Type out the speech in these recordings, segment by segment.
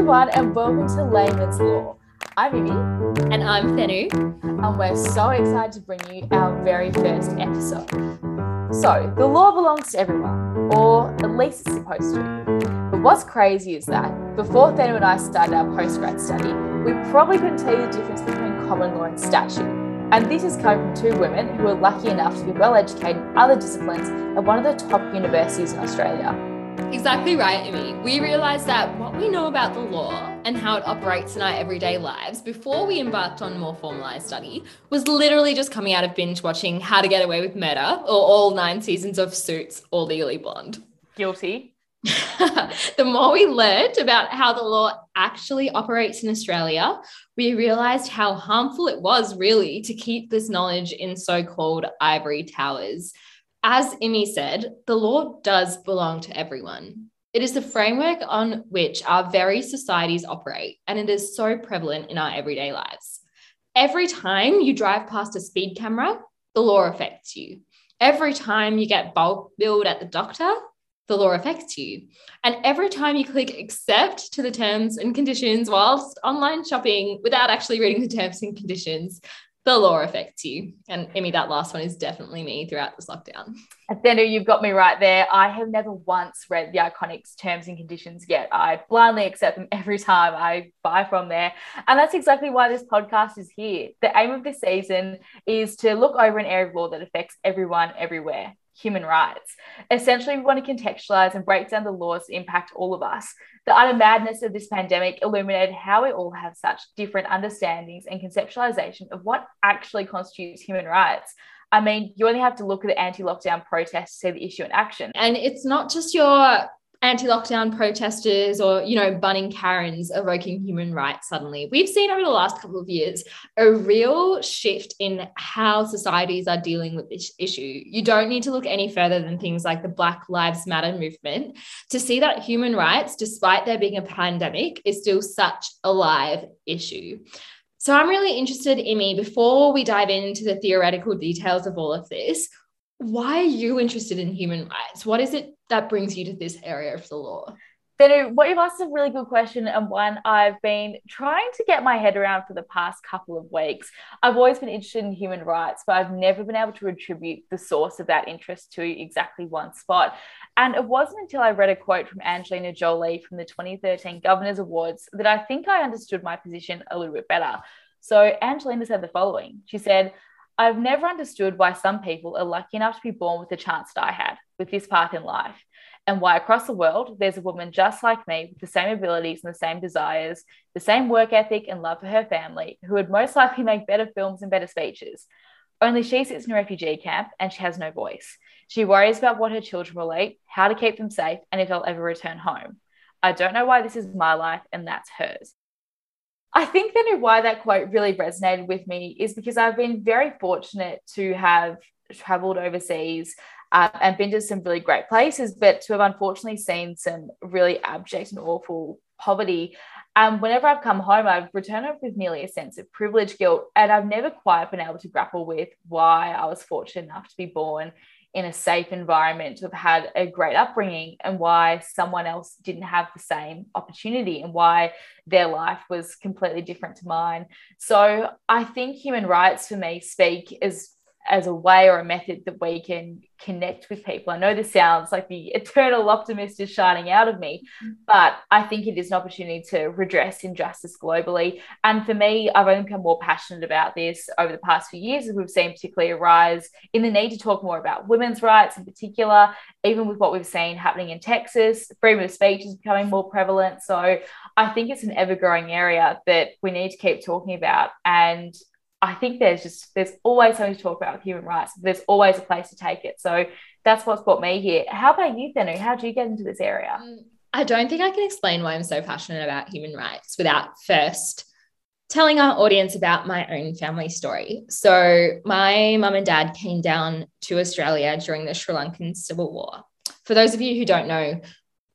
everyone, and welcome to Layman's Law. I'm Imi. And I'm Thenu. And we're so excited to bring you our very first episode. So, the law belongs to everyone, or at least it's supposed to. But what's crazy is that before Thenu and I started our postgrad study, we probably couldn't tell you the difference between common law and statute. And this is coming from two women who are lucky enough to be well educated in other disciplines at one of the top universities in Australia. Exactly right, Imi. We realised that what we know about the law and how it operates in our everyday lives before we embarked on more formalised study was literally just coming out of binge watching How to Get Away with Murder or all nine seasons of Suits or Legally Blonde. Guilty. the more we learned about how the law actually operates in Australia, we realised how harmful it was really to keep this knowledge in so called ivory towers as Imi said, the law does belong to everyone. It is the framework on which our very societies operate, and it is so prevalent in our everyday lives. Every time you drive past a speed camera, the law affects you. Every time you get bulk billed at the doctor, the law affects you. And every time you click accept to the terms and conditions whilst online shopping without actually reading the terms and conditions, the law affects you. And Imi, that last one is definitely me throughout this lockdown. Thenu, you've got me right there. I have never once read the Iconics terms and conditions yet. I blindly accept them every time I buy from there. And that's exactly why this podcast is here. The aim of this season is to look over an area of law that affects everyone everywhere human rights. Essentially, we want to contextualize and break down the laws that impact all of us. The utter madness of this pandemic illuminated how we all have such different understandings and conceptualization of what actually constitutes human rights. I mean, you only have to look at the anti lockdown protests to see the issue in action. And it's not just your anti-lockdown protesters or you know Bunnings karens evoking human rights suddenly. We've seen over the last couple of years a real shift in how societies are dealing with this issue. You don't need to look any further than things like the black lives matter movement. To see that human rights despite there being a pandemic is still such a live issue. So i'm really interested Imi before we dive into the theoretical details of all of this why are you interested in human rights? What is it that brings you to this area of the law? Thenu what you've asked is a really good question and one I've been trying to get my head around for the past couple of weeks. I've always been interested in human rights, but I've never been able to attribute the source of that interest to exactly one spot. And it wasn't until I read a quote from Angelina Jolie from the 2013 Governors Awards that I think I understood my position a little bit better. So Angelina said the following. She said, I've never understood why some people are lucky enough to be born with the chance that I had, with this path in life, and why across the world there's a woman just like me with the same abilities and the same desires, the same work ethic and love for her family, who would most likely make better films and better speeches. Only she sits in a refugee camp and she has no voice. She worries about what her children will eat, how to keep them safe, and if they'll ever return home. I don't know why this is my life and that's hers. I think that why that quote really resonated with me is because I've been very fortunate to have traveled overseas uh, and been to some really great places, but to have unfortunately seen some really abject and awful poverty. Um, whenever I've come home, I've returned home with nearly a sense of privilege, guilt, and I've never quite been able to grapple with why I was fortunate enough to be born in a safe environment, to have had a great upbringing, and why someone else didn't have the same opportunity and why their life was completely different to mine. So I think human rights for me speak as as a way or a method that we can connect with people. I know this sounds like the eternal optimist is shining out of me, mm-hmm. but I think it is an opportunity to redress injustice globally. And for me, I've only become more passionate about this over the past few years as we've seen particularly a rise in the need to talk more about women's rights in particular, even with what we've seen happening in Texas, freedom of speech is becoming more prevalent. So I think it's an ever growing area that we need to keep talking about. And I think there's just there's always something to talk about with human rights. There's always a place to take it. So that's what's brought me here. How about you, Thenu? How did you get into this area? Um, I don't think I can explain why I'm so passionate about human rights without first telling our audience about my own family story. So my mum and dad came down to Australia during the Sri Lankan Civil War. For those of you who don't know,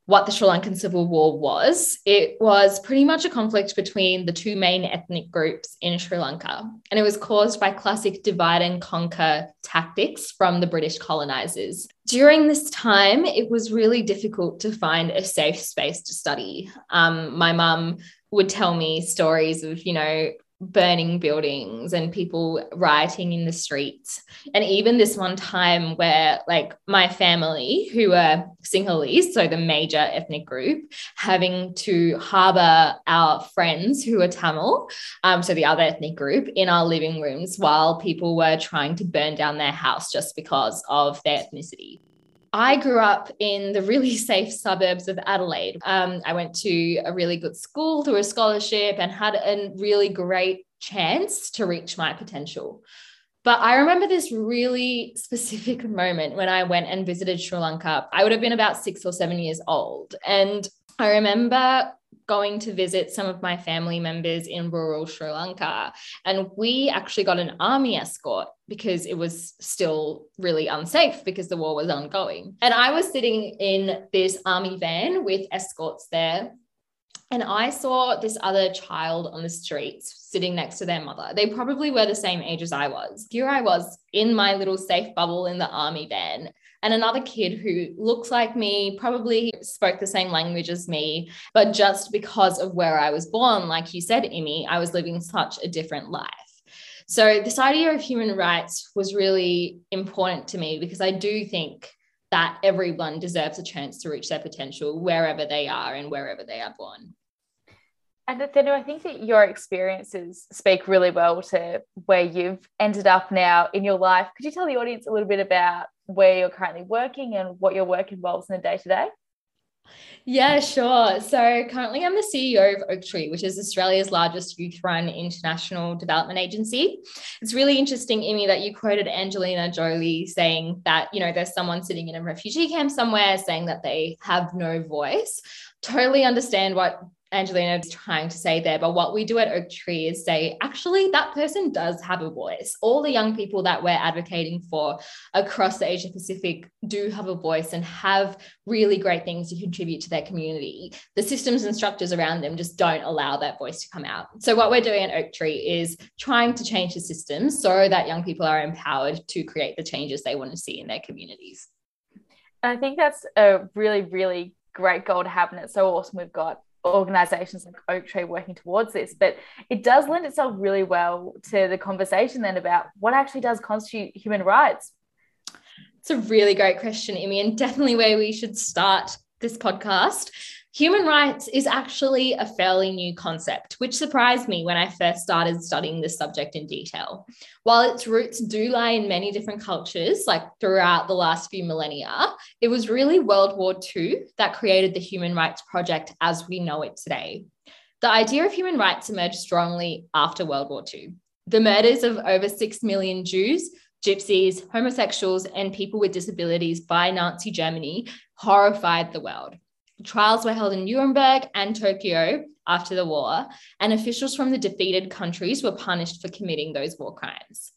what the Sri Lankan Civil War was, it was pretty much a conflict between the two main ethnic groups in Sri Lanka. And it was caused by classic divide and conquer tactics from the British colonizers. During this time, it was really difficult to find a safe space to study. Um, my mum would tell me stories of, you know, burning buildings and people rioting in the streets. And even this one time where, like, my family, who are Sinhalese, so the major ethnic group, having to harbor our friends who are Tamil, um, so the other ethnic group, in our living rooms while people were trying to burn down their house just because of their ethnicity. I grew up in the really safe suburbs of Adelaide. Um, I went to a really good school through a scholarship and had a really great chance to reach my potential. But I remember this really specific moment when I went and visited Sri Lanka. I would have been about six or seven years old. And I remember going to visit some of my family members in rural Sri Lanka. And we actually got an army escort because it was still really unsafe because the war was ongoing. And I was sitting in this army van with escorts there. And I saw this other child on the streets sitting next to their mother. They probably were the same age as I was. Here I was in my little safe bubble in the army van and another kid who looks like me, probably spoke the same language as me, but just because of where I was born, like you said, Imi, I was living such a different life. So, this idea of human rights was really important to me because I do think that everyone deserves a chance to reach their potential wherever they are and wherever they are born. And Thenu, I think that your experiences speak really well to where you've ended up now in your life. Could you tell the audience a little bit about where you're currently working and what your work involves in a day to day? Yeah, sure. So currently I'm the CEO of Oaktree, which is Australia's largest youth run international development agency. It's really interesting, Imi, that you quoted Angelina Jolie saying that, you know, there's someone sitting in a refugee camp somewhere saying that they have no voice. Totally understand what Angelina is trying to say there. But what we do at Oaktree is say, actually, that person does have a voice. All the young people that we're advocating for across the Asia Pacific do have a voice and have really great things to contribute to their community. The systems and structures around them just don't allow that voice to come out. So, what we're doing at Oaktree is trying to change the systems so that young people are empowered to create the changes they want to see in their communities. I think that's a really, really great goal to have. And it's so awesome we've got organizations like Oaktree working towards this, but it does lend itself really well to the conversation then about what actually does constitute human rights. It's a really great question, Imi, and definitely where we should start this podcast. Human rights is actually a fairly new concept, which surprised me when I first started studying this subject in detail. While its roots do lie in many different cultures, like throughout the last few millennia, it was really World War II that created the Human Rights Project as we know it today. The idea of human rights emerged strongly after World War II. The murders of over 6 million Jews, gypsies, homosexuals, and people with disabilities by Nazi Germany horrified the world. Trials were held in Nuremberg and Tokyo after the war, and officials from the defeated countries were punished for committing those war crimes.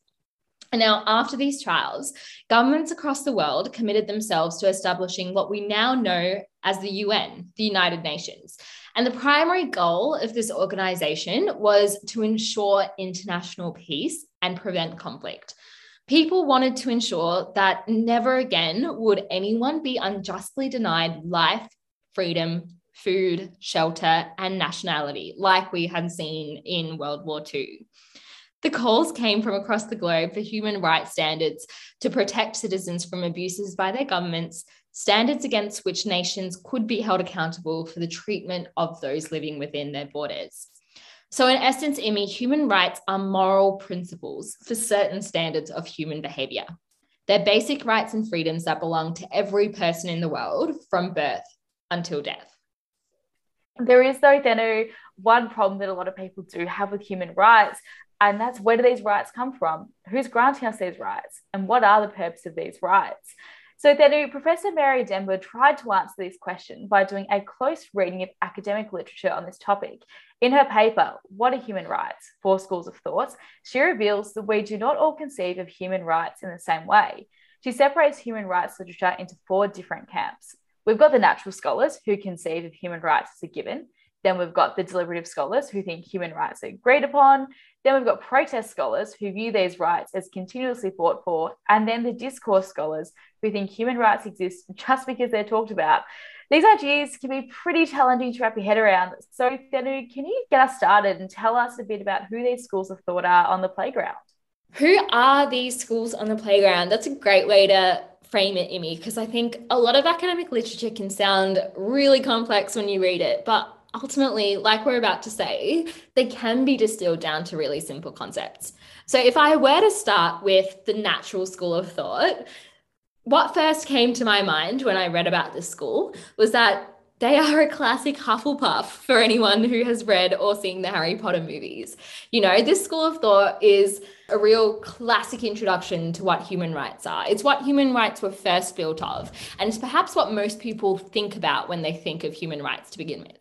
And now, after these trials, governments across the world committed themselves to establishing what we now know as the UN, the United Nations. And the primary goal of this organization was to ensure international peace and prevent conflict. People wanted to ensure that never again would anyone be unjustly denied life, freedom, food, shelter, and nationality, like we had seen in World War II. The calls came from across the globe for human rights standards to protect citizens from abuses by their governments, standards against which nations could be held accountable for the treatment of those living within their borders. So, in essence, Imi, human rights are moral principles for certain standards of human behavior. They're basic rights and freedoms that belong to every person in the world from birth until death. There is, though, Thenu, one problem that a lot of people do have with human rights, and that's where do these rights come from? Who's granting us these rights? And what are the purpose of these rights? So, Thenu, Professor Marie Dembour tried to answer this question by doing a close reading of academic literature on this topic. In her paper, What are Human Rights? Four Schools of Thoughts, she reveals that we do not all conceive of human rights in the same way. She separates human rights literature into four different camps We've got the natural scholars who conceive of human rights as a given. Then we've got the deliberative scholars who think human rights are agreed upon. Then we've got protest scholars who view these rights as continuously fought for. And then the discourse scholars who think human rights exist just because they're talked about. These ideas can be pretty challenging to wrap your head around. So, Thenu, can you get us started and tell us a bit about who these schools of thought are on the playground? Who are these schools on the playground? That's a great way to frame it, Imi, because I think a lot of academic literature can sound really complex when you read it, but ultimately, like we're about to say, they can be distilled down to really simple concepts. So, if I were to start with the natural school of thought, what first came to my mind when I read about this school was that they are a classic Hufflepuff for anyone who has read or seen the Harry Potter movies. You know, this school of thought is a real classic introduction to what human rights are. It's what human rights were first built of, and it's perhaps what most people think about when they think of human rights to begin with.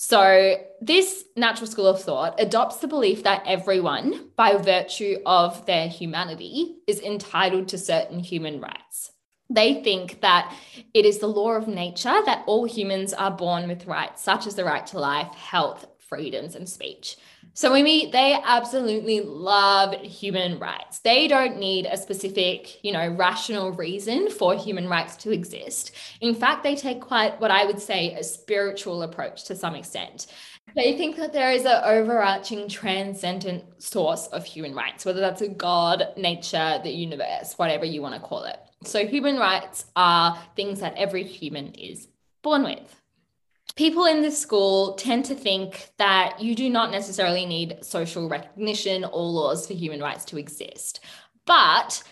So, this natural school of thought adopts the belief that everyone, by virtue of their humanity, is entitled to certain human rights. They think that it is the law of nature that all humans are born with rights, such as the right to life, health, freedoms, and speech. So Imi, they absolutely love human rights. They don't need a specific, you know, rational reason for human rights to exist. In fact, they take quite what I would say a spiritual approach to some extent. They think that there is an overarching transcendent source of human rights, whether that's a God, nature, the universe, whatever you want to call it. So human rights are things that every human is born with people in this school tend to think that you do not necessarily need social recognition or laws for human rights to exist. But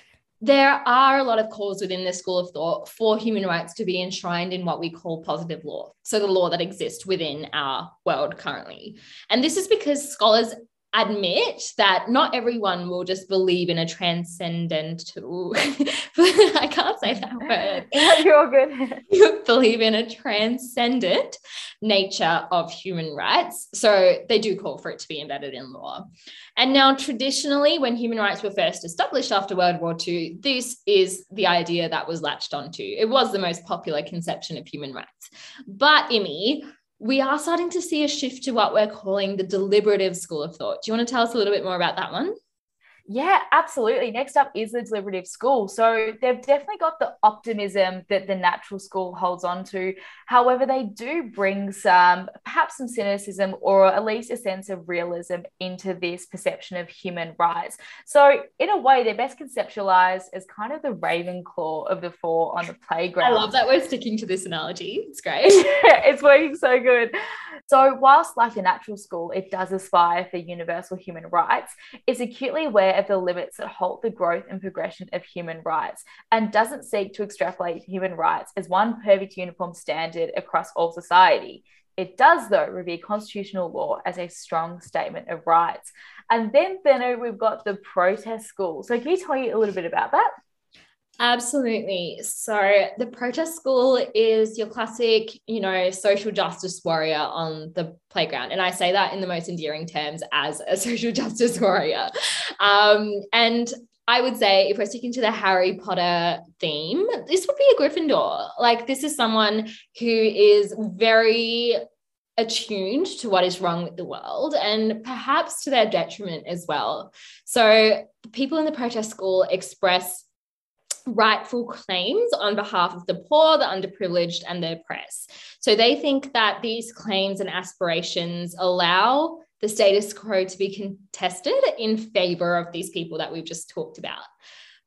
there are a lot of calls within this school of thought for human rights to be enshrined in what we call positive law. So, the law that exists within our world currently. And this is because scholars admit that not everyone will just believe in a transcendental I can't say that word. You're good. you believe in a transcendent nature of human rights. So they do call for it to be embedded in law. And now, traditionally, when human rights were first established after World War II, this is the idea that was latched onto. It was the most popular conception of human rights. But, Imi, we are starting to see a shift to what we're calling the deliberative school of thought. Do you want to tell us a little bit more about that one? Yeah, absolutely. Next up is the deliberative school. So they've definitely got the optimism that the natural school holds on to. However, they do bring some, perhaps some cynicism or at least a sense of realism into this perception of human rights. So, in a way, they're best conceptualized as kind of the Ravenclaw of the four on the playground. I love that we're sticking to this analogy. It's great. it's working so good. So, whilst like a natural school, it does aspire for universal human rights, it's acutely aware of the limits that halt the growth and progression of human rights and doesn't seek to extrapolate human rights as one perfect uniform standard across all society. It does, though, revere constitutional law as a strong statement of rights. And then, then we've got the protest school. So, can you tell me a little bit about that? Absolutely. So the protest school is your classic, you know, social justice warrior on the playground. And I say that in the most endearing terms as a social justice warrior. Um, and I would say if we're sticking to the Harry Potter theme, this would be a Gryffindor. Like this is someone who is very attuned to what is wrong with the world and perhaps to their detriment as well. So people in the protest school express rightful claims on behalf of the poor, the underprivileged, and the oppressed. So they think that these claims and aspirations allow the status quo to be contested in favor of these people that we've just talked about.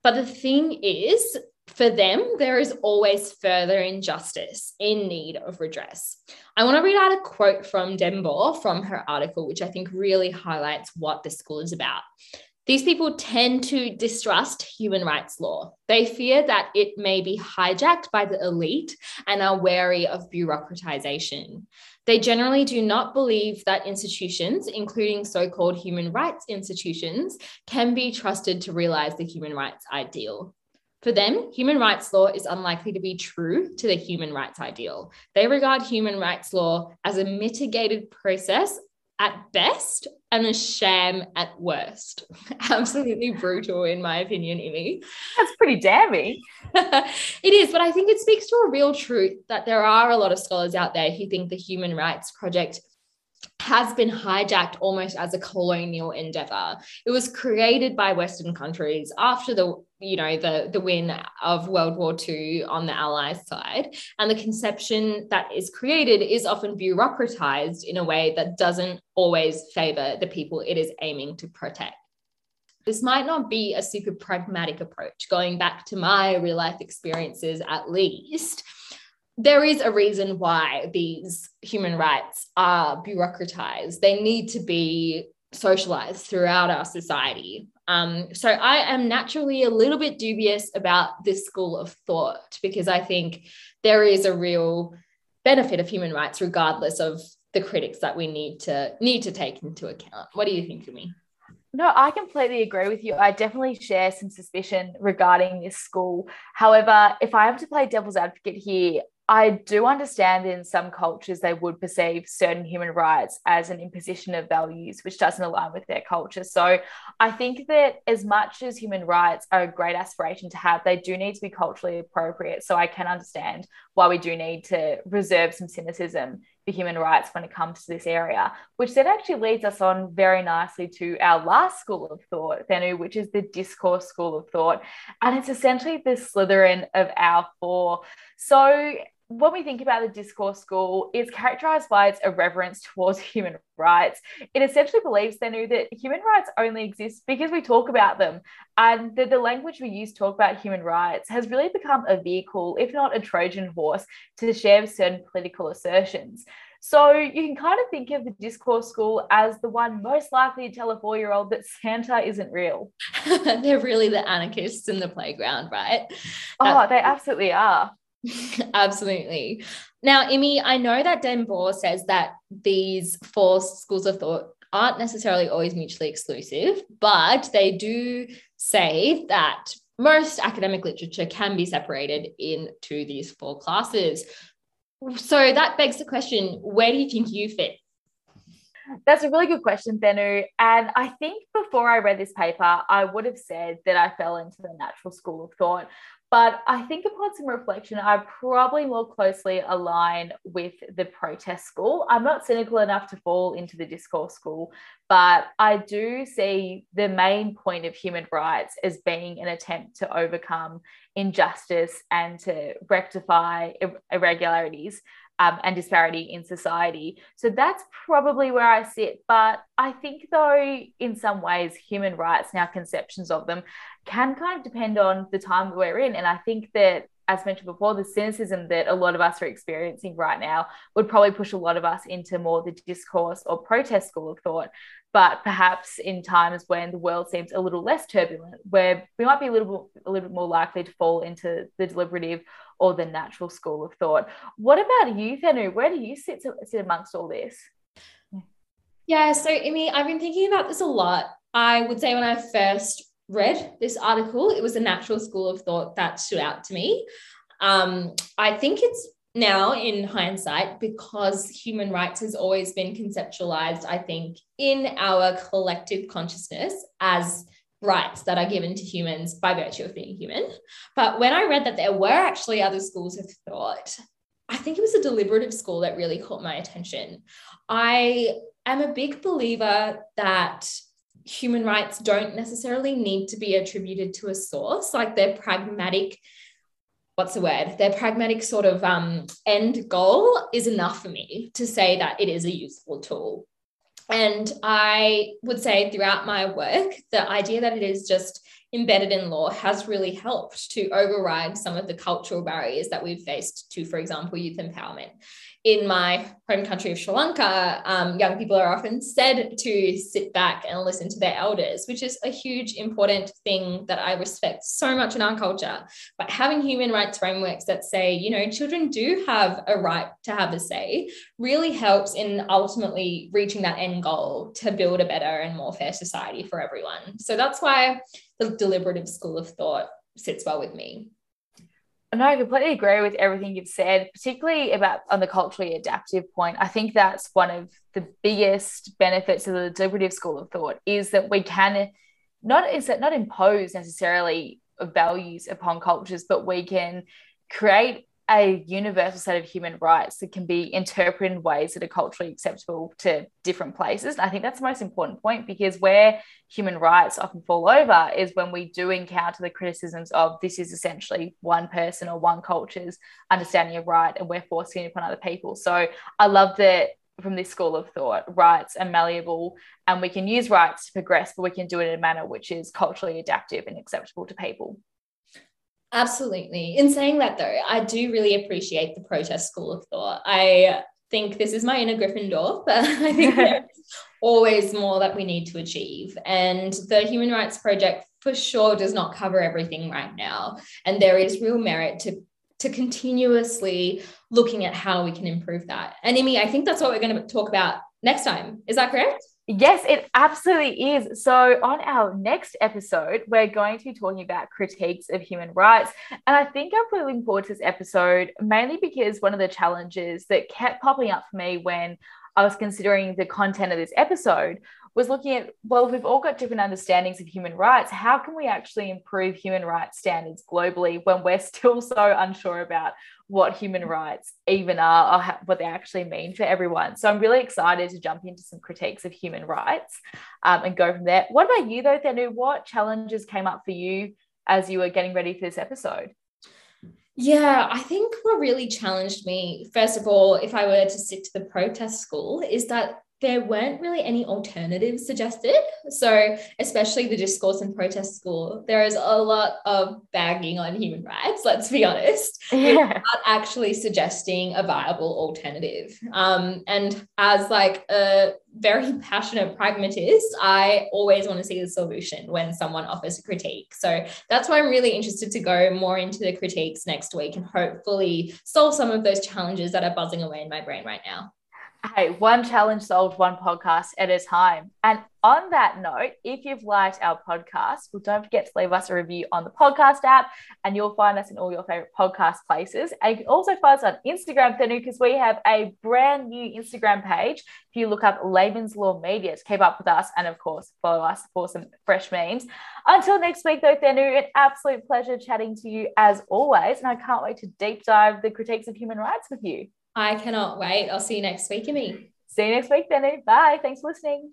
But the thing is, for them, there is always further injustice in need of redress. I want to read out a quote from Dembour from her article, which I think really highlights what the school is about. These people tend to distrust human rights law. They fear that it may be hijacked by the elite and are wary of bureaucratization. They generally do not believe that institutions, including so called human rights institutions, can be trusted to realize the human rights ideal. For them, human rights law is unlikely to be true to the human rights ideal. They regard human rights law as a mitigated process at best and a sham at worst. Absolutely brutal, in my opinion, Imi. That's pretty damning. it is, but I think it speaks to a real truth that there are a lot of scholars out there who think the Human Rights Project has been hijacked almost as a colonial endeavor. It was created by Western countries after the, you know, the, the win of World War II on the Allies side. And the conception that is created is often bureaucratized in a way that doesn't always favor the people it is aiming to protect. This might not be a super pragmatic approach, going back to my real life experiences at least there is a reason why these human rights are bureaucratized. They need to be socialized throughout our society. Um, so I am naturally a little bit dubious about this school of thought because I think there is a real benefit of human rights regardless of the critics that we need to need to take into account. What do you think of me? No, I completely agree with you. I definitely share some suspicion regarding this school. However, if I have to play devil's advocate here, I do understand in some cultures they would perceive certain human rights as an imposition of values which doesn't align with their culture. So I think that as much as human rights are a great aspiration to have, they do need to be culturally appropriate. So I can understand why we do need to reserve some cynicism for human rights when it comes to this area, which then actually leads us on very nicely to our last school of thought, Thenu, which is the discourse school of thought. And it's essentially the Slytherin of our four. So when we think about the discourse school, it's characterized by its irreverence towards human rights. It essentially believes, then, that human rights only exist because we talk about them, and that the language we use to talk about human rights has really become a vehicle, if not a Trojan horse, to share certain political assertions. So you can kind of think of the discourse school as the one most likely to tell a four-year-old that Santa isn't real. They're really the anarchists in the playground, right? Oh, they absolutely are. Absolutely. Now, Imi, I know that Dembour says that these four schools of thought aren't necessarily always mutually exclusive, but they do say that most academic literature can be separated into these four classes. So that begs the question where do you think you fit? That's a really good question, Thenu. And I think before I read this paper, I would have said that I fell into the natural school of thought. But I think upon some reflection, I probably more closely align with the protest school. I'm not cynical enough to fall into the discourse school, but I do see the main point of human rights as being an attempt to overcome injustice and to rectify irregularities um, and disparity in society. So that's probably where I sit. But I think, though, in some ways, human rights and our conceptions of them can kind of depend on the time we're in. And I think that as mentioned before, the cynicism that a lot of us are experiencing right now would probably push a lot of us into more the discourse or protest school of thought. But perhaps in times when the world seems a little less turbulent, where we might be a little, a little bit more likely to fall into the deliberative or the natural school of thought. What about you, Thenu? Where do you sit, sit amongst all this? Yeah, so Imi, I've been thinking about this a lot. I would say when I first read this article, it was a natural school of thought that stood out to me. Um, I think it's now in hindsight because human rights has always been conceptualized, I think, in our collective consciousness as rights that are given to humans by virtue of being human. But when I read that there were actually other schools of thought, I think it was a deliberative school that really caught my attention. I am a big believer that human rights don't necessarily need to be attributed to a source, like they're pragmatic. What's the word? Their pragmatic sort of um, end goal is enough for me to say that it is a useful tool. And I would say throughout my work, the idea that it is just embedded in law has really helped to override some of the cultural barriers that we've faced to, for example, youth empowerment in my home country of Sri Lanka, um, young people are often said to sit back and listen to their elders, which is a huge, important thing that I respect so much in our culture. But having human rights frameworks that say, you know, children do have a right to have a say really helps in ultimately reaching that end goal to build a better and more fair society for everyone. So that's why the deliberative school of thought sits well with me. No, I completely agree with everything you've said, particularly about on the culturally adaptive point. I think that's one of the biggest benefits of the deliberative school of thought is that we can not is that not impose necessarily values upon cultures, but we can create a universal set of human rights that can be interpreted in ways that are culturally acceptable to different places. And I think that's the most important point because where human rights often fall over is when we do encounter the criticisms of this is essentially one person or one culture's understanding of right and we're forcing it upon other people. So I love that from this school of thought, rights are malleable and we can use rights to progress, but we can do it in a manner which is culturally adaptive and acceptable to people. Absolutely. In saying that, though, I do really appreciate the protest school of thought. I think this is my inner Gryffindor, but I think there's always more that we need to achieve. And the Human Rights Project for sure does not cover everything right now. And there is real merit to to continuously looking at how we can improve that. And Imi, I think that's what we're going to talk about next time. Is that correct? Yes, it absolutely is. So, on our next episode, we're going to be talking about critiques of human rights. And I think I'm looking forward to this episode mainly because one of the challenges that kept popping up for me when I was considering the content of this episode was looking at well, we've all got different understandings of human rights, how can we actually improve human rights standards globally when we're still so unsure about what human rights even are or what they actually mean for everyone? So I'm really excited to jump into some critiques of human rights um, and go from there. What about you, though, Thenu? What challenges came up for you as you were getting ready for this episode? Yeah, I think what really challenged me, first of all, if I were to stick to the protest school, is that there weren't really any alternatives suggested. So, especially the discourse and protest school, there is a lot of bagging on human rights, let's be honest, yeah. without actually suggesting a viable alternative. Um, and as like a very passionate pragmatist, I always want to see the solution when someone offers a critique. So that's why I'm really interested to go more into the critiques next week and hopefully solve some of those challenges that are buzzing away in my brain right now. Hey, one challenge solved, one podcast at a time. And on that note, if you've liked our podcast, well, don't forget to leave us a review on the podcast app, and you'll find us in all your favorite podcast places. And you can also find us on Instagram, Thenu, because we have a brand new Instagram page. If you look up Layman's Law Media to keep up with us, and of course, follow us for some fresh memes. Until next week, though, Thenu, an absolute pleasure chatting to you as always. And I can't wait to deep dive the critiques of human rights with you. I cannot wait. I'll see you next week, Imi. See you next week, Benny. Bye. Thanks for listening.